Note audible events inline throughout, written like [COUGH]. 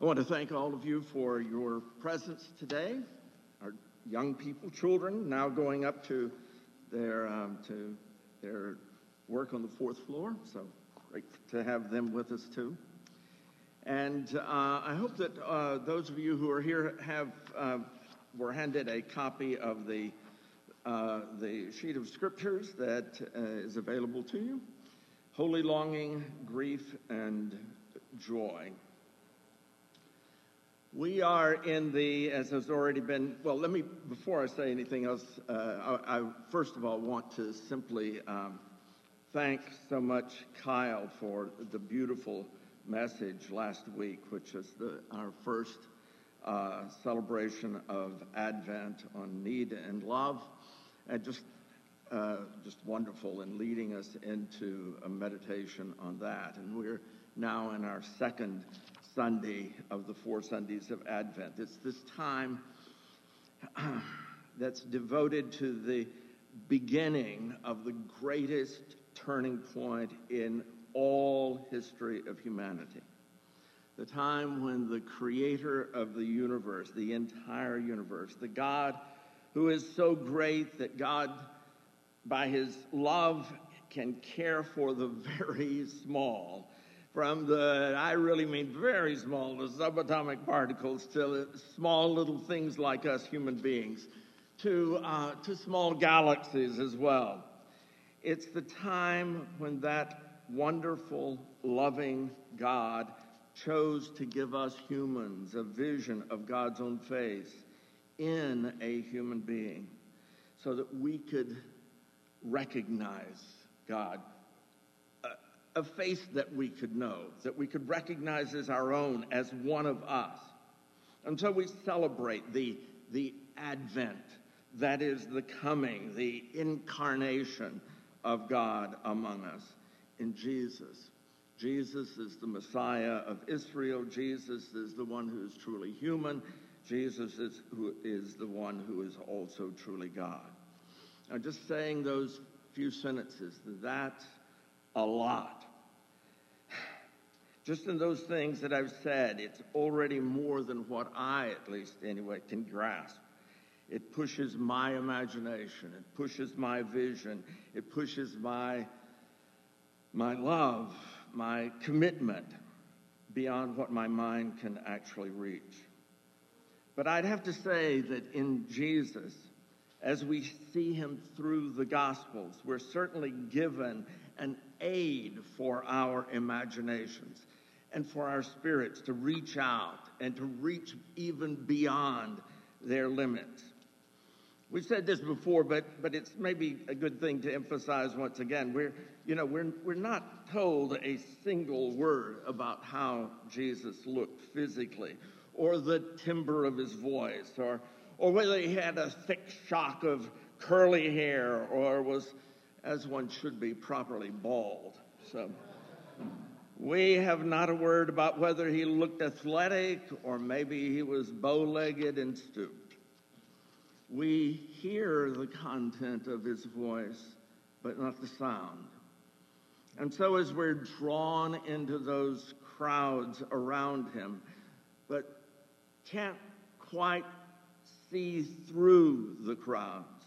I want to thank all of you for your presence today. Our young people, children, now going up to their um, to their work on the fourth floor. So great to have them with us too. And uh, I hope that uh, those of you who are here have uh, were handed a copy of the uh, the sheet of scriptures that uh, is available to you. Holy longing, grief, and joy. We are in the, as has already been, well, let me, before I say anything else, uh, I, I, first of all want to simply um, thank so much Kyle for the beautiful message last week, which is the, our first uh, celebration of Advent on need and love, and just uh, just wonderful in leading us into a meditation on that. And we're now in our second Sunday of the four Sundays of Advent. It's this time [CLEARS THROAT] that's devoted to the beginning of the greatest turning point in all history of humanity. The time when the creator of the universe, the entire universe, the God who is so great that God, by his love, can care for the [LAUGHS] very small, from the, I really mean very small, the subatomic particles to small little things like us human beings, to, uh, to small galaxies as well. It's the time when that wonderful, loving God chose to give us humans a vision of God's own face in a human being so that we could recognize God a face that we could know, that we could recognize as our own, as one of us. And so we celebrate the, the advent, that is the coming, the incarnation of God among us in Jesus. Jesus is the Messiah of Israel. Jesus is the one who is truly human. Jesus is, who is the one who is also truly God. Now, just saying those few sentences, that's a lot. Just in those things that I've said, it's already more than what I, at least anyway, can grasp. It pushes my imagination, it pushes my vision, it pushes my, my love, my commitment beyond what my mind can actually reach. But I'd have to say that in Jesus, as we see him through the Gospels, we're certainly given an aid for our imaginations and for our spirits to reach out and to reach even beyond their limits. We've said this before, but, but it's maybe a good thing to emphasize once again. We're, you know, we're, we're not told a single word about how Jesus looked physically, or the timbre of his voice, or, or whether he had a thick shock of curly hair, or was, as one should be, properly bald. So. We have not a word about whether he looked athletic or maybe he was bow legged and stooped. We hear the content of his voice, but not the sound. And so, as we're drawn into those crowds around him, but can't quite see through the crowds,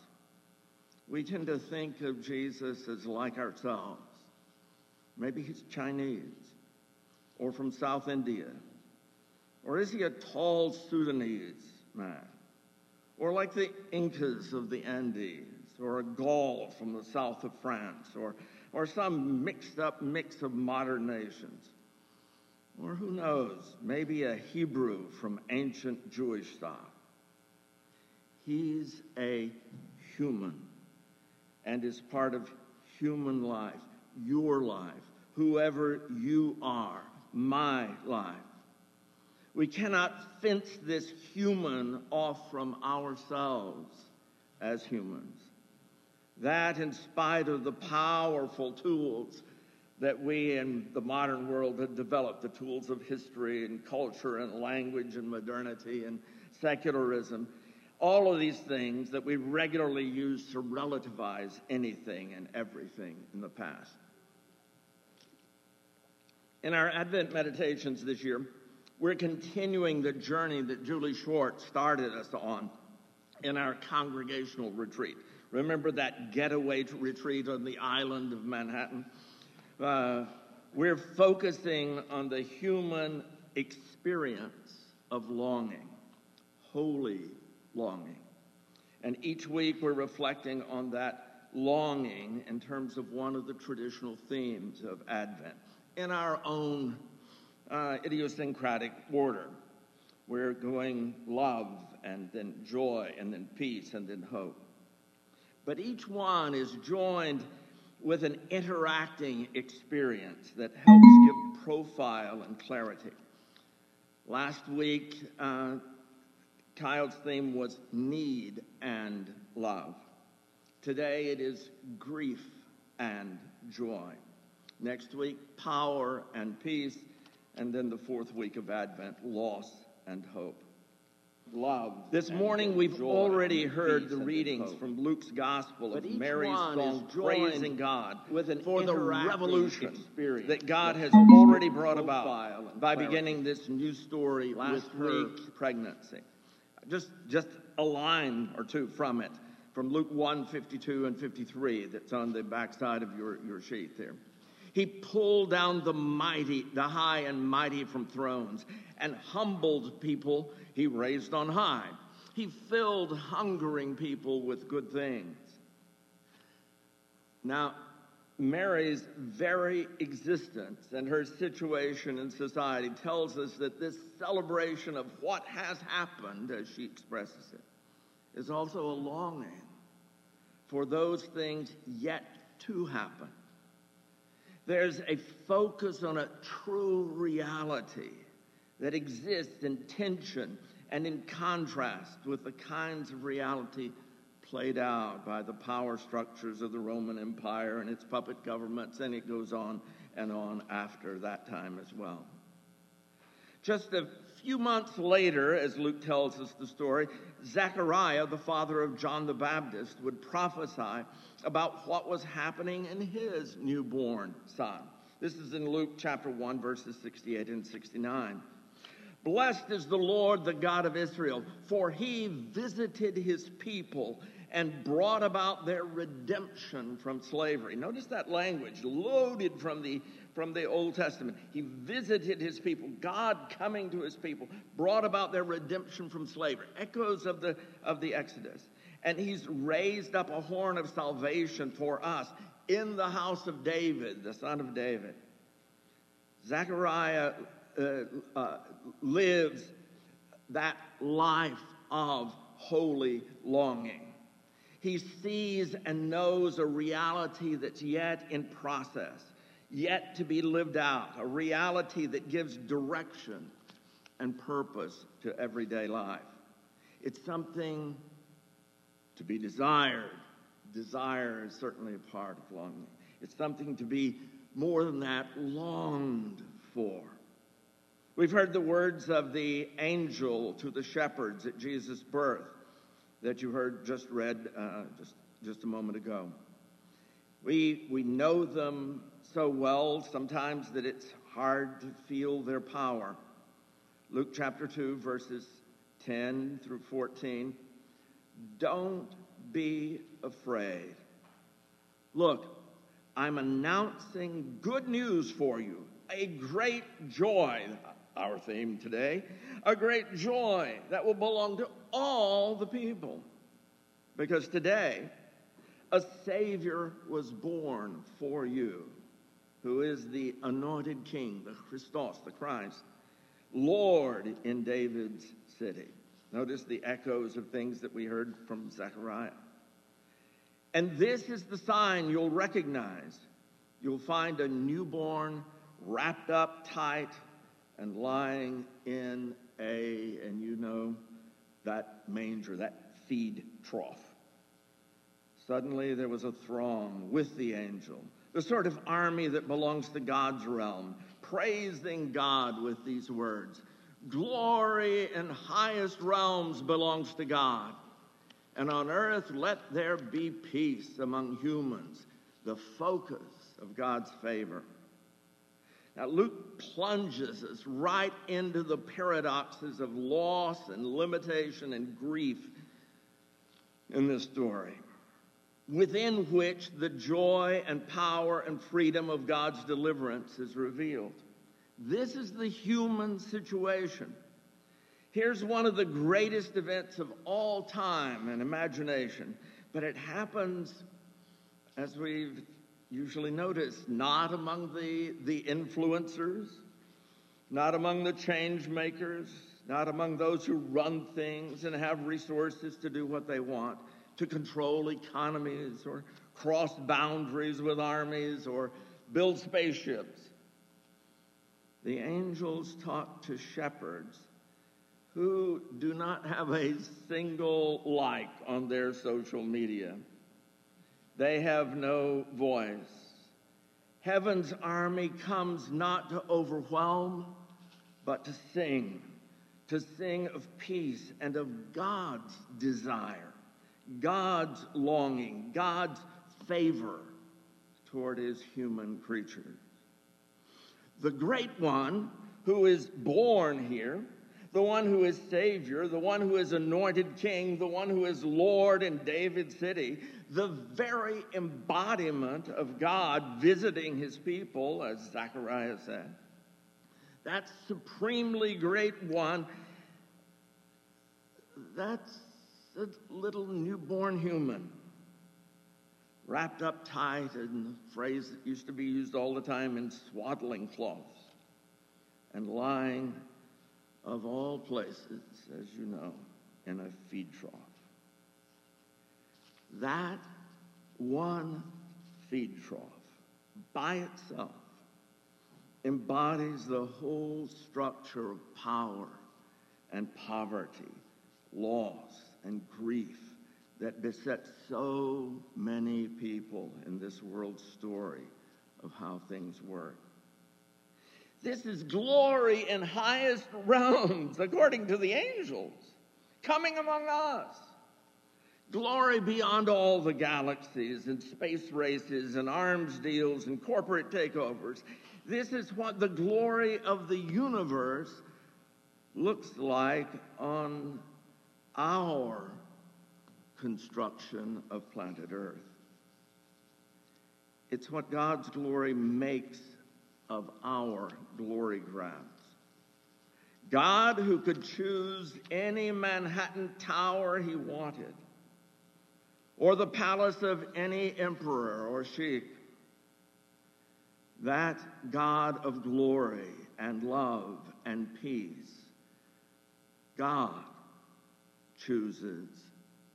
we tend to think of Jesus as like ourselves. Maybe he's Chinese or from South India? Or is he a tall Sudanese man? Or like the Incas of the Andes, or a Gaul from the south of France, or, or some mixed up mix of modern nations? Or who knows, maybe a Hebrew from ancient Jewish stock. He's a human and is part of human life, your life, whoever you are my life. We cannot fence this human off from ourselves as humans. That, in spite of the powerful tools that we in the modern world have developed, the tools of history and culture and language and modernity and secularism, all of these things that we regularly use to relativize anything and everything in the past. In our Advent meditations this year, We're continuing the journey that Julie Short started us on in our congregational retreat. Remember that getaway retreat on the island of Manhattan? Uh, we're focusing on the human experience of longing, holy longing. And each week we're reflecting on that longing in terms of one of the traditional themes of Advent in our own uh, idiosyncratic order. We're going love and then joy and then peace and then hope. But each one is joined with an interacting experience that helps give profile and clarity. Last week, uh, Kyle's theme was need and love. Today it is grief and joy. Next week, power and peace. And then the fourth week of Advent, loss and hope. Love. This morning we've already heard the readings from Luke's Gospel of Mary's song praising God with an for the revolution that God has already brought about by beginning this new story last week pregnancy. Just just a line or two from it, from Luke 1, 52 and 53 that's on the backside of your, your sheet there. He pulled down the mighty, the high and mighty from thrones, and humbled people he raised on high. He filled hungering people with good things. Now, Mary's very existence and her situation in society tells us that this celebration of what has happened, as she expresses it, is also a longing for those things yet to happen. There's a focus on a true reality that exists in tension and in contrast with the kinds of reality played out by the power structures of the Roman Empire and its puppet governments, and it goes on and on after that time as well. Just a few months later, as Luke tells us the story, Zechariah, the father of John the Baptist, would prophesy about what was happening in his newborn son. This is in Luke chapter 1, verses 68 and 69. Blessed is the Lord, the God of Israel, for he visited his people and brought about their redemption from slavery. Notice that language, loaded from the, from the Old Testament. He visited his people. God coming to his people brought about their redemption from slavery. Echoes of the, of the Exodus. And he's raised up a horn of salvation for us in the house of David, the son of David. Zechariah uh, uh, lives that life of holy longing. He sees and knows a reality that's yet in process, yet to be lived out, a reality that gives direction and purpose to everyday life. It's something to be desired. Desire is certainly a part of longing. It's something to be more than that, longed for. We've heard the words of the angel to the shepherds at Jesus' birth that you heard just read uh, just, just a moment ago. We, we know them so well sometimes that it's hard to feel their power. Luke chapter 2, verses 10 through 14. Don't be afraid. Look, I'm announcing good news for you, a great joy, our theme today, a great joy that will belong to all the people. Because today, a Savior was born for you, who is the anointed King, the Christos, the Christ, Lord in David's city. Notice the echoes of things that we heard from Zechariah. And this is the sign you'll recognize. You'll find a newborn wrapped up tight and lying in a, and you know, that manger, that feed trough. Suddenly there was a throng with the angel, the sort of army that belongs to God's realm, praising God with these words Glory in highest realms belongs to God, and on earth let there be peace among humans, the focus of God's favor. Now, Luke plunges us right into the paradoxes of loss and limitation and grief in this story, within which the joy and power and freedom of God's deliverance is revealed. This is the human situation. Here's one of the greatest events of all time and imagination, but it happens, as we've usually noticed, not among the, the influencers, not among the change makers, not among those who run things and have resources to do what they want, to control economies or cross boundaries with armies or build spaceships. The angels talk to shepherds who do not have a single like on their social media. They have no voice. Heaven's army comes not to overwhelm, but to sing, to sing of peace and of God's desire, God's longing, God's favor toward his human creatures. The great one who is born here the one who is Savior, the one who is anointed King, the one who is Lord in David's city, the very embodiment of God visiting his people, as Zechariah said. That supremely great one, that's a little newborn human wrapped up tight in a phrase that used to be used all the time in swaddling cloths and lying of all places, as you know, in a feed trough. That one feed trough by itself embodies the whole structure of power and poverty, loss and grief that besets so many people in this world's story of how things work. This is glory in highest realms, according to the angels, coming among us. Glory beyond all the galaxies and space races and arms deals and corporate takeovers. This is what the glory of the universe looks like on our construction of planet Earth. It's what God's glory makes of our glory grounds. God, who could choose any Manhattan tower he wanted, or the palace of any emperor or sheik, that God of glory and love and peace, God chooses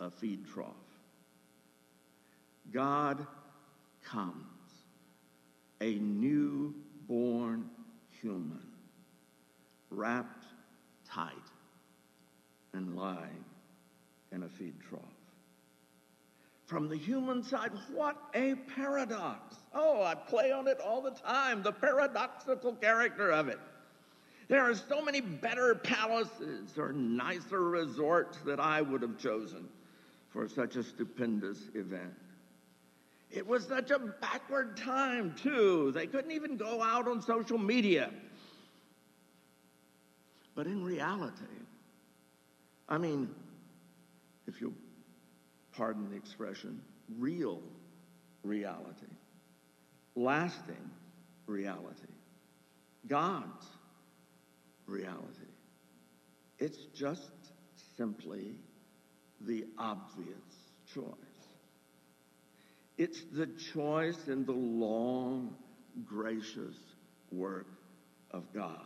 a feed trough. God comes, a newborn human, wrapped tight and lying in a feed trough. From the human side, what a paradox. Oh, I play on it all the time, the paradoxical character of it. There are so many better palaces or nicer resorts that I would have chosen for such a stupendous event. It was such a backward time, too. They couldn't even go out on social media. But in reality, I mean, if you'll pardon the expression, real reality, lasting reality, God's reality. It's just simply the obvious choice. It's the choice in the long, gracious work of God.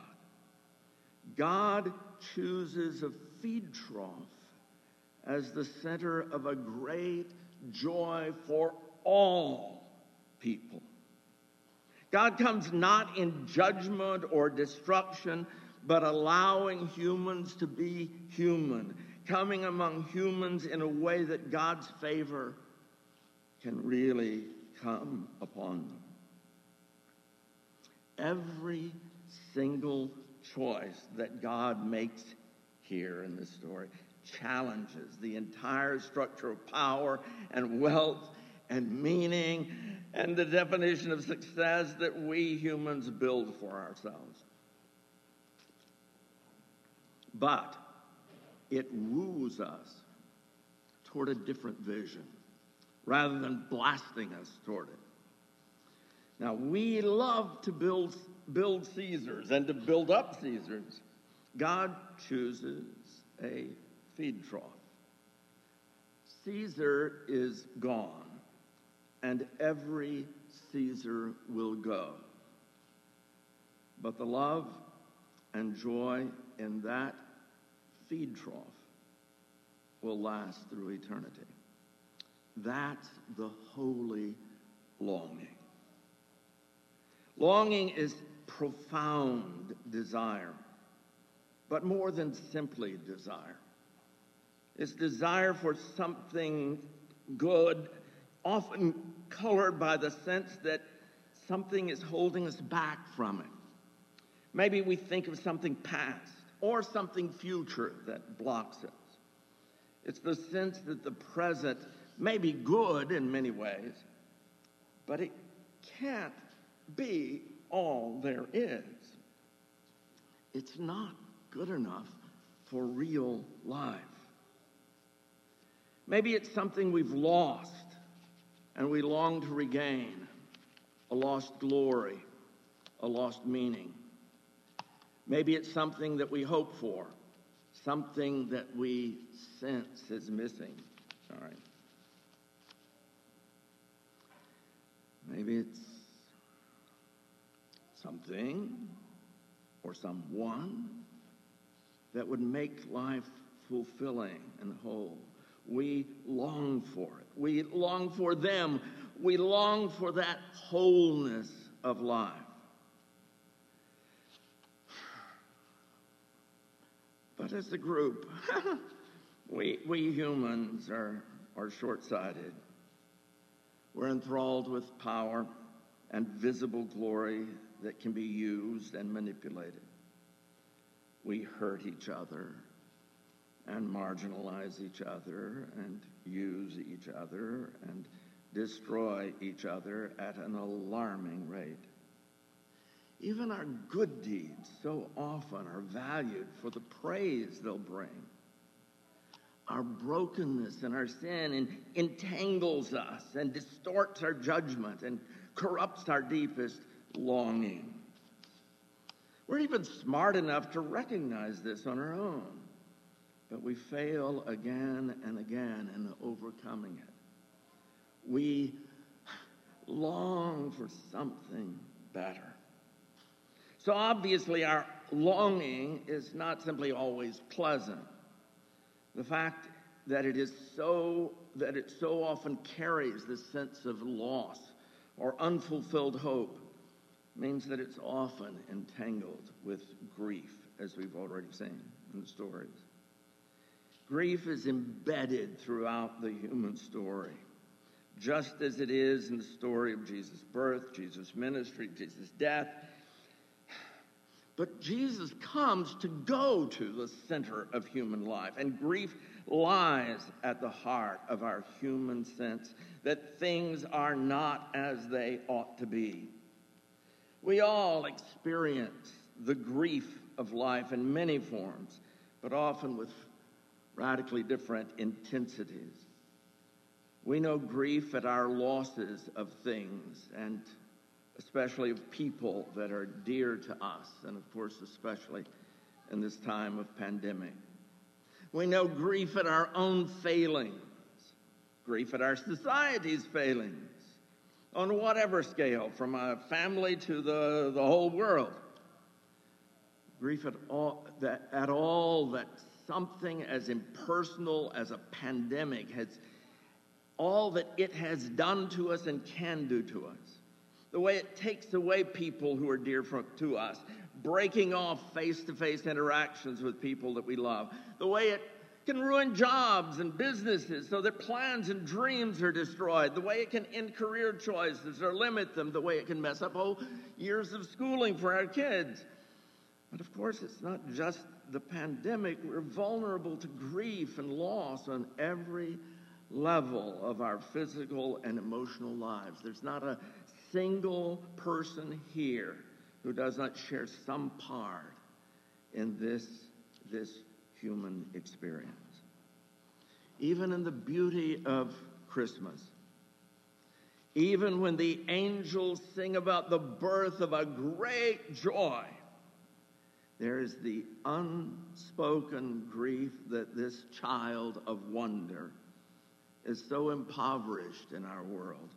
God chooses a feed trough as the center of a great joy for all people. God comes not in judgment or destruction, but allowing humans to be human, coming among humans in a way that God's favor can really come upon them. Every single choice that God makes here in this story challenges the entire structure of power and wealth and meaning and the definition of success that we humans build for ourselves. But it woos us toward a different vision rather than blasting us toward it. Now, we love to build, build Caesars and to build up Caesars. God chooses a feed trough. Caesar is gone, and every Caesar will go. But the love and joy in that feed trough will last through eternity. That's the holy longing. Longing is profound desire, but more than simply desire. It's desire for something good, often colored by the sense that something is holding us back from it. Maybe we think of something past or something future that blocks us. It's the sense that the present may be good in many ways, but it can't be all there is. It's not good enough for real life. Maybe it's something we've lost and we long to regain a lost glory, a lost meaning. Maybe it's something that we hope for, something that we sense is missing. Right. Maybe it's something or someone that would make life fulfilling and whole. We long for it. We long for them. We long for that wholeness of life. But as a group, [LAUGHS] we, we humans are, are short sighted. We're enthralled with power and visible glory that can be used and manipulated. We hurt each other and marginalize each other and use each other and destroy each other at an alarming rate. Even our good deeds so often are valued for the praise they'll bring. Our brokenness and our sin entangles us and distorts our judgment and corrupts our deepest longing. We're even smart enough to recognize this on our own, but we fail again and again in overcoming it. We long for something better. So obviously, our longing is not simply always pleasant. The fact that it is so that it so often carries this sense of loss or unfulfilled hope means that it's often entangled with grief, as we've already seen in the stories. Grief is embedded throughout the human story, just as it is in the story of Jesus' birth, Jesus' ministry, Jesus' death. But Jesus comes to go to the center of human life, and grief lies at the heart of our human sense that things are not as they ought to be. We all experience the grief of life in many forms, but often with radically different intensities. We know grief at our losses of things, and especially of people that are dear to us, and of course, especially in this time of pandemic. We know grief at our own failings, grief at our society's failings, on whatever scale, from a family to the, the whole world. Grief at all that at all that something as impersonal as a pandemic has all that it has done to us and can do to us. The way it takes away people who are dear from, to us, breaking off face to face interactions with people that we love. The way it can ruin jobs and businesses so that plans and dreams are destroyed. The way it can end career choices or limit them. The way it can mess up whole years of schooling for our kids. But of course, it's not just the pandemic. We're vulnerable to grief and loss on every level of our physical and emotional lives. There's not a single person here who does not share some part in this, this human experience. Even in the beauty of Christmas, even when the angels sing about the birth of a great joy, there is the unspoken grief that this child of wonder is so impoverished in our world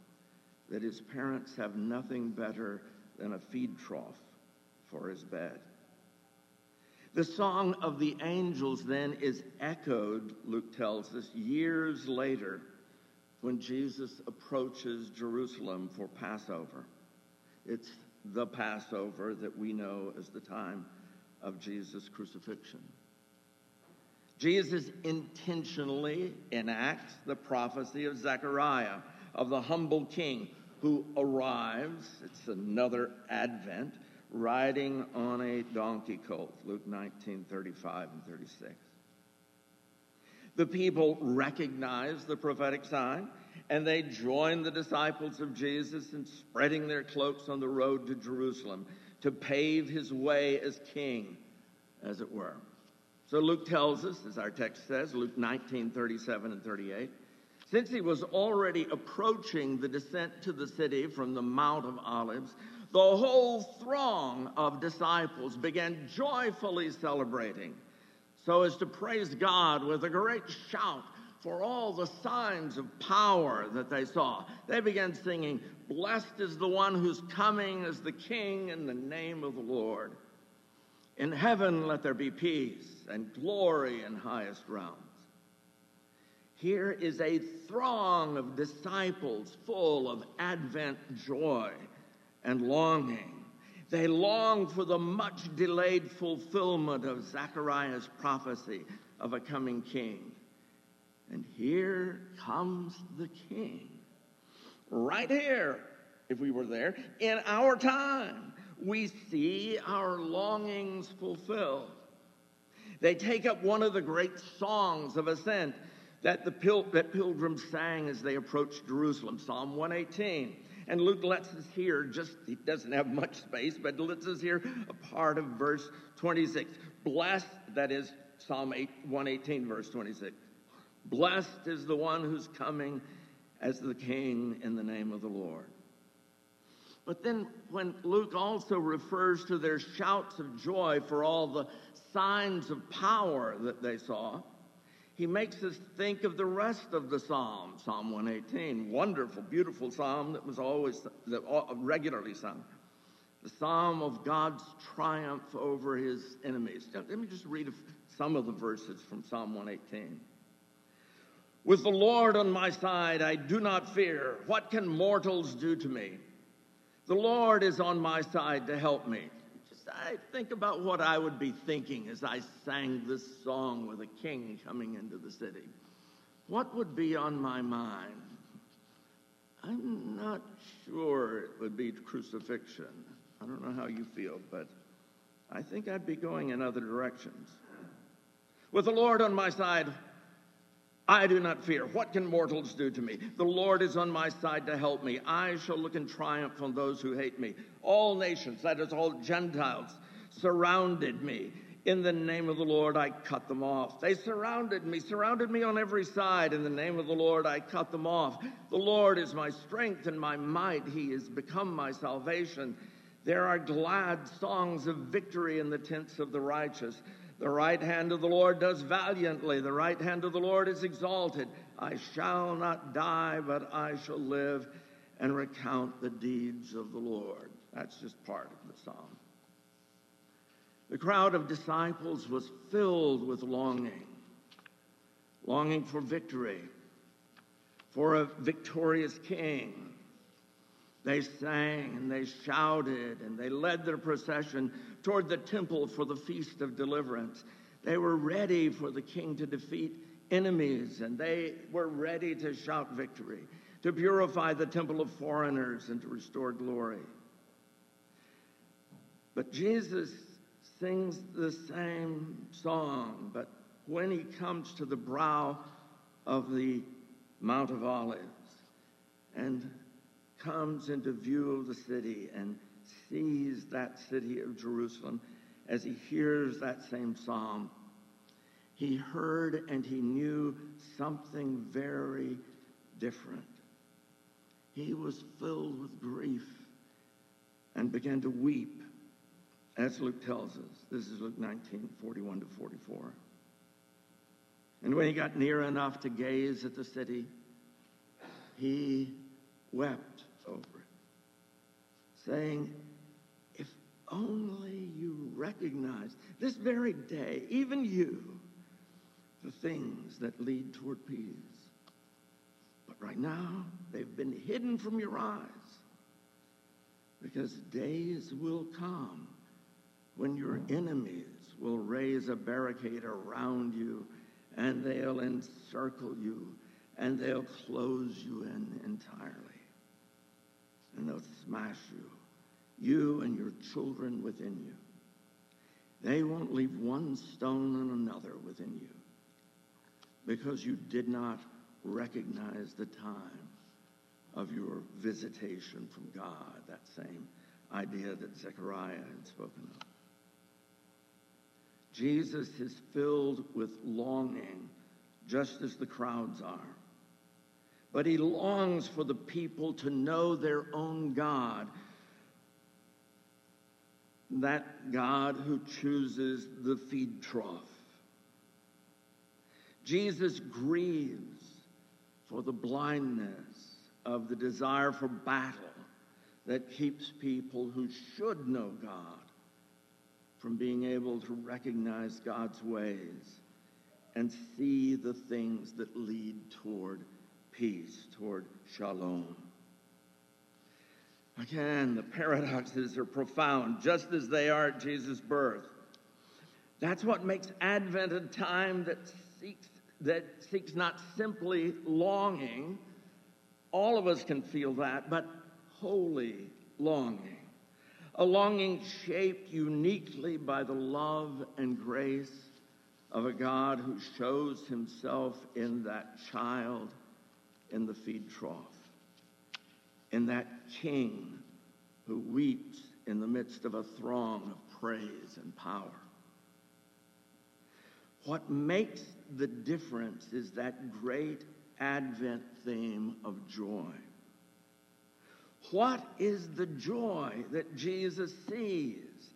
that his parents have nothing better than a feed trough for his bed. The song of the angels then is echoed, Luke tells us, years later when Jesus approaches Jerusalem for Passover. It's the Passover that we know as the time of Jesus' crucifixion. Jesus intentionally enacts the prophecy of Zechariah, of the humble king who arrives, it's another advent, riding on a donkey colt, Luke 19, 35 and 36. The people recognize the prophetic sign and they join the disciples of Jesus in spreading their cloaks on the road to Jerusalem to pave his way as king, as it were. So Luke tells us, as our text says, Luke 19, 37 and 38, since he was already approaching the descent to the city from the Mount of Olives, the whole throng of disciples began joyfully celebrating so as to praise God with a great shout for all the signs of power that they saw. They began singing, Blessed is the one who's coming as the King in the name of the Lord. In heaven let there be peace and glory in highest realms. Here is a throng of disciples full of Advent joy and longing. They long for the much delayed fulfillment of Zechariah's prophecy of a coming king. And here comes the king. Right here, if we were there, in our time, we see our longings fulfilled. They take up one of the great songs of ascent that the pil- that pilgrims sang as they approached Jerusalem, Psalm 118. And Luke lets us hear just, he doesn't have much space, but lets us hear a part of verse 26. Blessed, that is Psalm 8, 118, verse 26. Blessed is the one who's coming as the king in the name of the Lord. But then, when Luke also refers to their shouts of joy for all the signs of power that they saw, he makes us think of the rest of the psalm, Psalm 118. Wonderful, beautiful psalm that was always that regularly sung. The psalm of God's triumph over his enemies. Now, Let me just read some of the verses from Psalm 118. With the Lord on my side, I do not fear. What can mortals do to me? The Lord is on my side to help me. I think about what I would be thinking as I sang this song with a king coming into the city. What would be on my mind? I'm not sure it would be crucifixion. I don't know how you feel, but I think I'd be going in other directions. With the Lord on my side, I do not fear. What can mortals do to me? The Lord is on my side to help me. I shall look in triumph on those who hate me. All nations, that is, all Gentiles, surrounded me. In the name of the Lord, I cut them off. They surrounded me, surrounded me on every side. In the name of the Lord, I cut them off. The Lord is my strength and my might. He has become my salvation. There are glad songs of victory in the tents of the righteous. The right hand of the Lord does valiantly. The right hand of the Lord is exalted. I shall not die, but I shall live and recount the deeds of the Lord. That's just part of the psalm. The crowd of disciples was filled with longing longing for victory, for a victorious king. They sang and they shouted and they led their procession toward the temple for the feast of deliverance. They were ready for the king to defeat enemies and they were ready to shout victory, to purify the temple of foreigners and to restore glory. But Jesus sings the same song, but when he comes to the brow of the Mount of Olives and comes into view of the city and sees that city of Jerusalem as he hears that same psalm. He heard and he knew something very different. He was filled with grief and began to weep, as Luke tells us. This is Luke 19, 41 to 44. And when he got near enough to gaze at the city, he wept over it, saying, only you recognize this very day, even you, the things that lead toward peace. But right now, they've been hidden from your eyes because days will come when your enemies will raise a barricade around you and they'll encircle you and they'll close you in entirely. And they'll smash you, you and your children within you. They won't leave one stone on another within you because you did not recognize the time of your visitation from God, that same idea that Zechariah had spoken of. Jesus is filled with longing, just as the crowds are. But he longs for the people to know their own God, that God who chooses the feed trough. Jesus grieves for the blindness of the desire for battle that keeps people who should know God from being able to recognize God's ways and see the things that lead toward peace, toward shalom. Again, the paradoxes are profound, just as they are at Jesus' birth. That's what makes Advent a time that seeks, that seeks not simply longing. All of us can feel that, but holy longing a longing shaped uniquely by the love and grace of a God who shows himself in that child in the feed trough, in that king who weeps in the midst of a throng of praise and power. What makes the difference is that great Advent theme of joy. What is the joy that Jesus sees,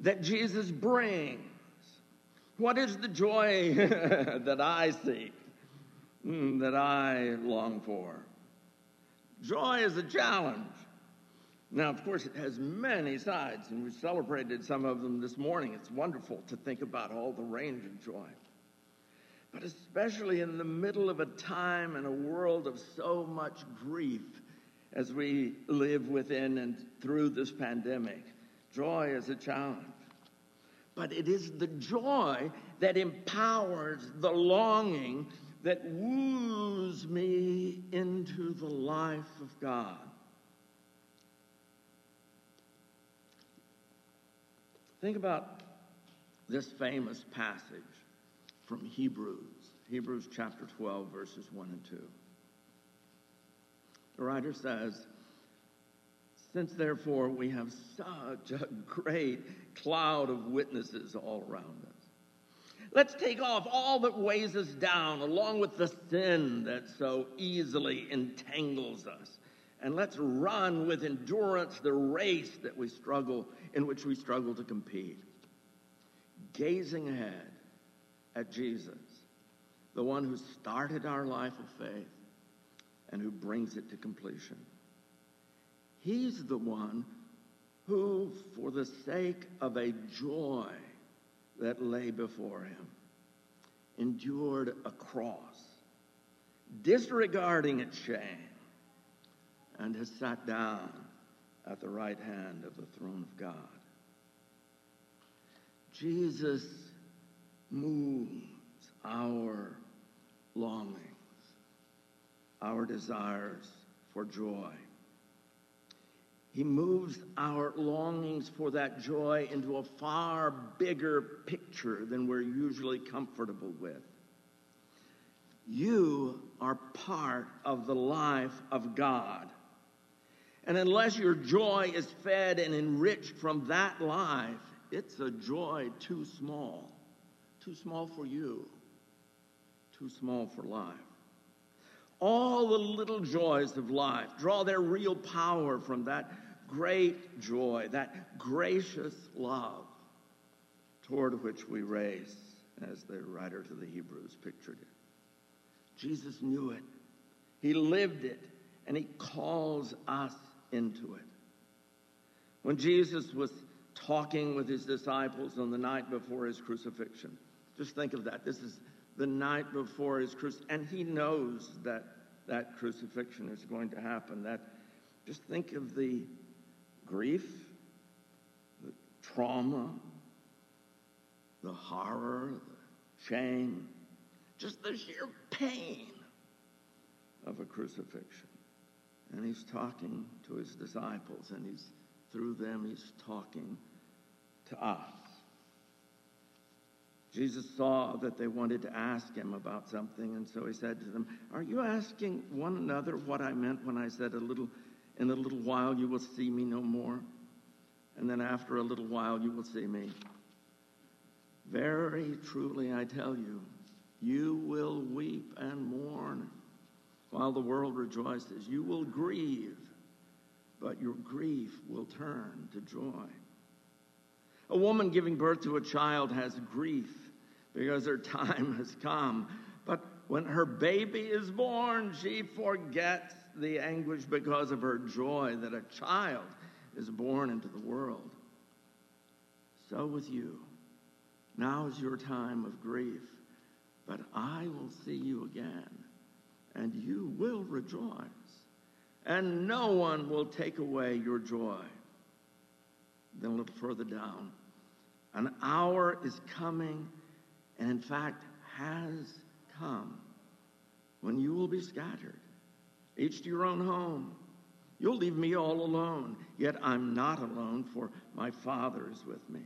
that Jesus brings? What is the joy [LAUGHS] that I seek, mm, that I long for? Joy is a challenge. Now, of course, it has many sides, and we celebrated some of them this morning. It's wonderful to think about all the range of joy. But especially in the middle of a time and a world of so much grief as we live within and through this pandemic. Joy is a challenge. But it is the joy that empowers the longing that woos me into the life of God. Think about this famous passage from Hebrews, Hebrews chapter 12, verses 1 and 2. The writer says, Since therefore we have such a great cloud of witnesses all around us, let's take off all that weighs us down, along with the sin that so easily entangles us. And let's run with endurance the race that we struggle, in which we struggle to compete. Gazing ahead at Jesus, the one who started our life of faith and who brings it to completion. He's the one who, for the sake of a joy that lay before him, endured a cross, disregarding its shame, and has sat down at the right hand of the throne of God. Jesus moves our longings, our desires for joy. He moves our longings for that joy into a far bigger picture than we're usually comfortable with. You are part of the life of God. And unless your joy is fed and enriched from that life, it's a joy too small. Too small for you. Too small for life. All the little joys of life draw their real power from that great joy, that gracious love toward which we race, as the writer to the Hebrews pictured it. Jesus knew it, He lived it, and He calls us into it. When Jesus was talking with His disciples on the night before His crucifixion, just think of that. This is the night before His crucifixion, and He knows that that crucifixion is going to happen. That just think of the grief, the trauma, the horror, the shame, just the sheer pain of a crucifixion. And he's talking to his disciples, and he's through them, he's talking to us. Jesus saw that they wanted to ask him about something, and so he said to them, Are you asking one another what I meant when I said a little in a little while you will see me no more? And then after a little while you will see me. Very truly I tell you, you will weep and mourn while the world rejoices. You will grieve, but your grief will turn to joy. A woman giving birth to a child has grief because her time has come. But when her baby is born, she forgets the anguish because of her joy that a child is born into the world. So with you. Now is your time of grief, but I will see you again, and you will rejoice, and no one will take away your joy. Then a little further down, an hour is coming, and in fact has come, when you will be scattered, each to your own home. You'll leave me all alone, yet I'm not alone, for my Father is with me.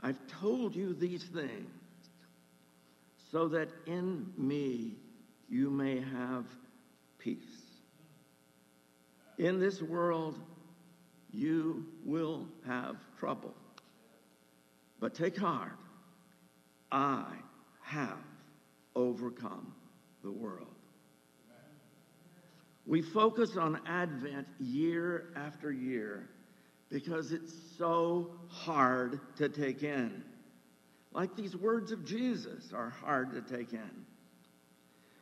I've told you these things so that in me you may have peace. In this world, you will have trouble. But take heart, I have overcome the world. We focus on Advent year after year because it's so hard to take in. Like these words of Jesus are hard to take in.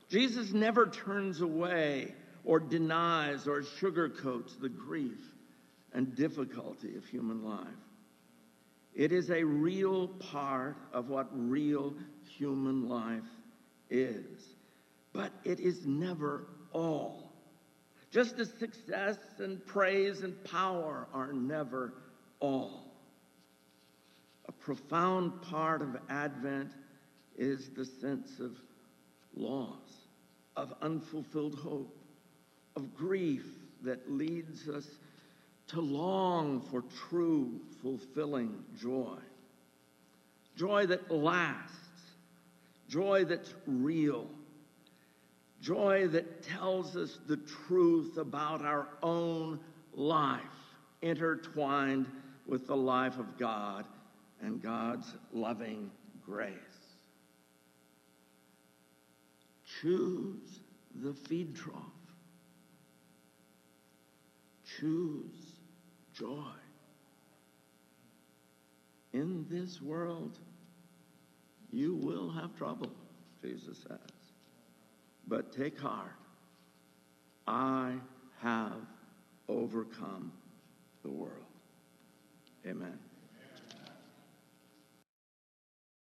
Jesus never turns away or denies or sugarcoats the grief and difficulty of human life. It is a real part of what real human life is, but it is never all. Just as success and praise and power are never all. A profound part of Advent is the sense of loss, of unfulfilled hope, of grief that leads us to long for true, fulfilling joy. Joy that lasts, joy that's real Joy that tells us the truth about our own life, intertwined with the life of God and God's loving grace. Choose the feed trough. Choose joy. In this world, you will have trouble, Jesus says. But take heart. I have overcome the world. Amen.